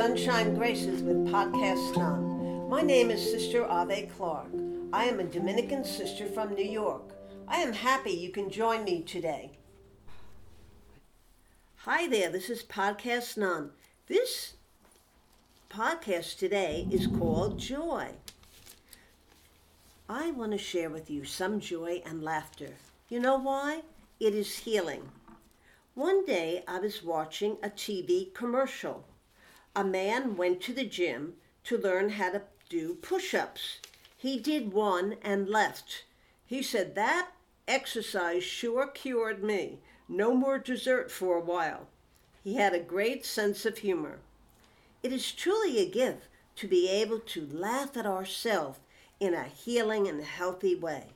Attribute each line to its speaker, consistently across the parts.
Speaker 1: Sunshine Graces with Podcast Nun. My name is Sister Ave Clark. I am a Dominican sister from New York. I am happy you can join me today. Hi there, this is Podcast Nun. This podcast today is called Joy. I want to share with you some joy and laughter. You know why? It is healing. One day I was watching a TV commercial. A man went to the gym to learn how to do push ups. He did one and left. He said, That exercise sure cured me. No more dessert for a while. He had a great sense of humor. It is truly a gift to be able to laugh at ourselves in a healing and healthy way.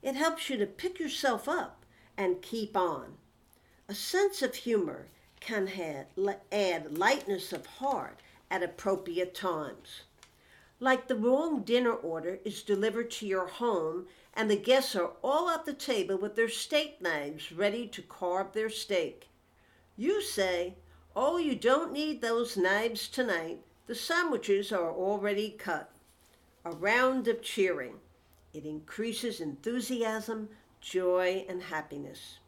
Speaker 1: It helps you to pick yourself up and keep on. A sense of humor can add lightness of heart at appropriate times. Like the wrong dinner order is delivered to your home and the guests are all at the table with their steak knives ready to carve their steak. You say, Oh, you don't need those knives tonight. The sandwiches are already cut. A round of cheering. It increases enthusiasm, joy, and happiness.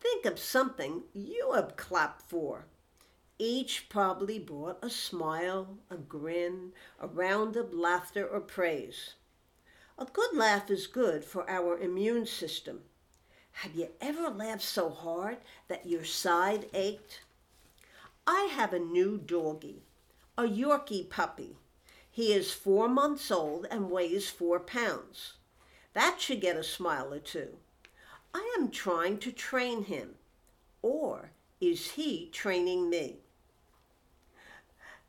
Speaker 1: Think of something you have clapped for. Each probably brought a smile, a grin, a round of laughter or praise. A good laugh is good for our immune system. Have you ever laughed so hard that your side ached? I have a new doggie, a Yorkie puppy. He is four months old and weighs four pounds. That should get a smile or two. I am trying to train him. Or is he training me?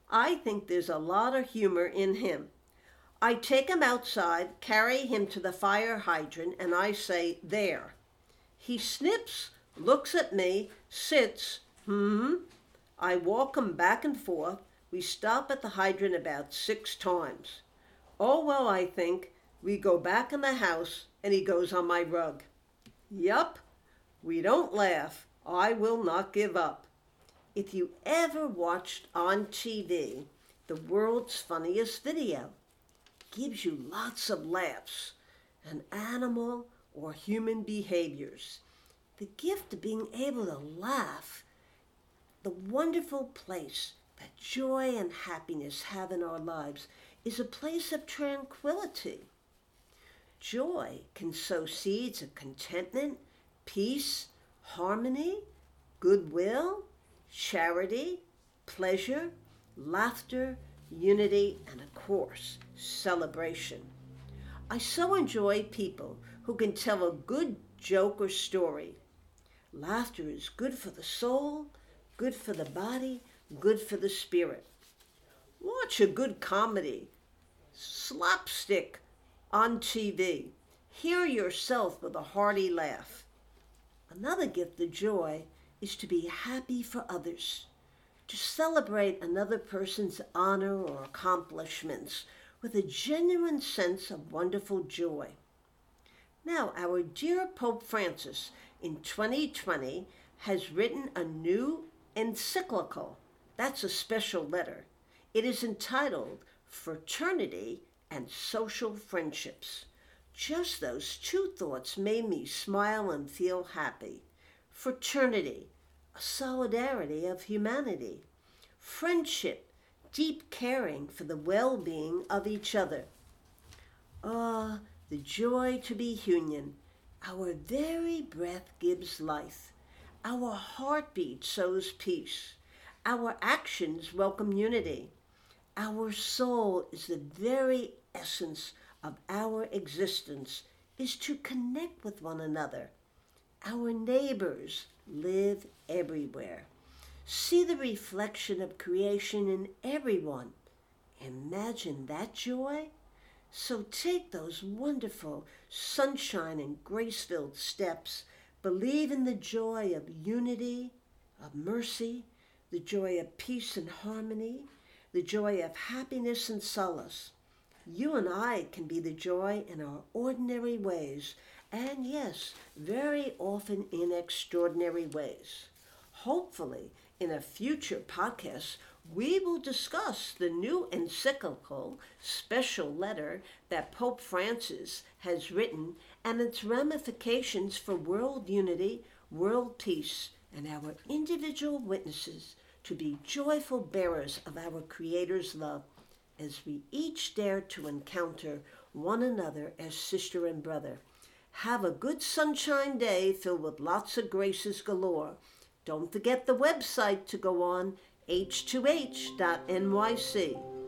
Speaker 1: I think there's a lot of humor in him. I take him outside, carry him to the fire hydrant, and I say, There. He snips, looks at me, sits, hmm. I walk him back and forth. We stop at the hydrant about six times. Oh, well, I think. We go back in the house, and he goes on my rug. Yup, we don't laugh. I will not give up. If you ever watched on TV the world's funniest video, gives you lots of laughs, an animal or human behaviors. The gift of being able to laugh, the wonderful place that joy and happiness have in our lives is a place of tranquility. Joy can sow seeds of contentment, peace, harmony, goodwill, charity, pleasure, laughter, unity, and of course, celebration. I so enjoy people who can tell a good joke or story. Laughter is good for the soul, good for the body, good for the spirit. Watch a good comedy, slapstick on TV. Hear yourself with a hearty laugh. Another gift of joy is to be happy for others, to celebrate another person's honor or accomplishments with a genuine sense of wonderful joy. Now, our dear Pope Francis in 2020 has written a new encyclical. That's a special letter. It is entitled Fraternity and social friendships. Just those two thoughts made me smile and feel happy. Fraternity, a solidarity of humanity. Friendship, deep caring for the well being of each other. Ah, the joy to be union. Our very breath gives life. Our heartbeat sows peace. Our actions welcome unity. Our soul is the very essence of our existence is to connect with one another. Our neighbors live everywhere. See the reflection of creation in everyone. Imagine that joy. So take those wonderful sunshine and grace filled steps. Believe in the joy of unity, of mercy, the joy of peace and harmony, the joy of happiness and solace. You and I can be the joy in our ordinary ways, and yes, very often in extraordinary ways. Hopefully, In a future podcast, we will discuss the new encyclical special letter that Pope Francis has written and its ramifications for world unity, world peace, and our individual witnesses to be joyful bearers of our Creator's love as we each dare to encounter one another as sister and brother. Have a good sunshine day filled with lots of graces galore. Don't forget the website to go on h2h.nyc.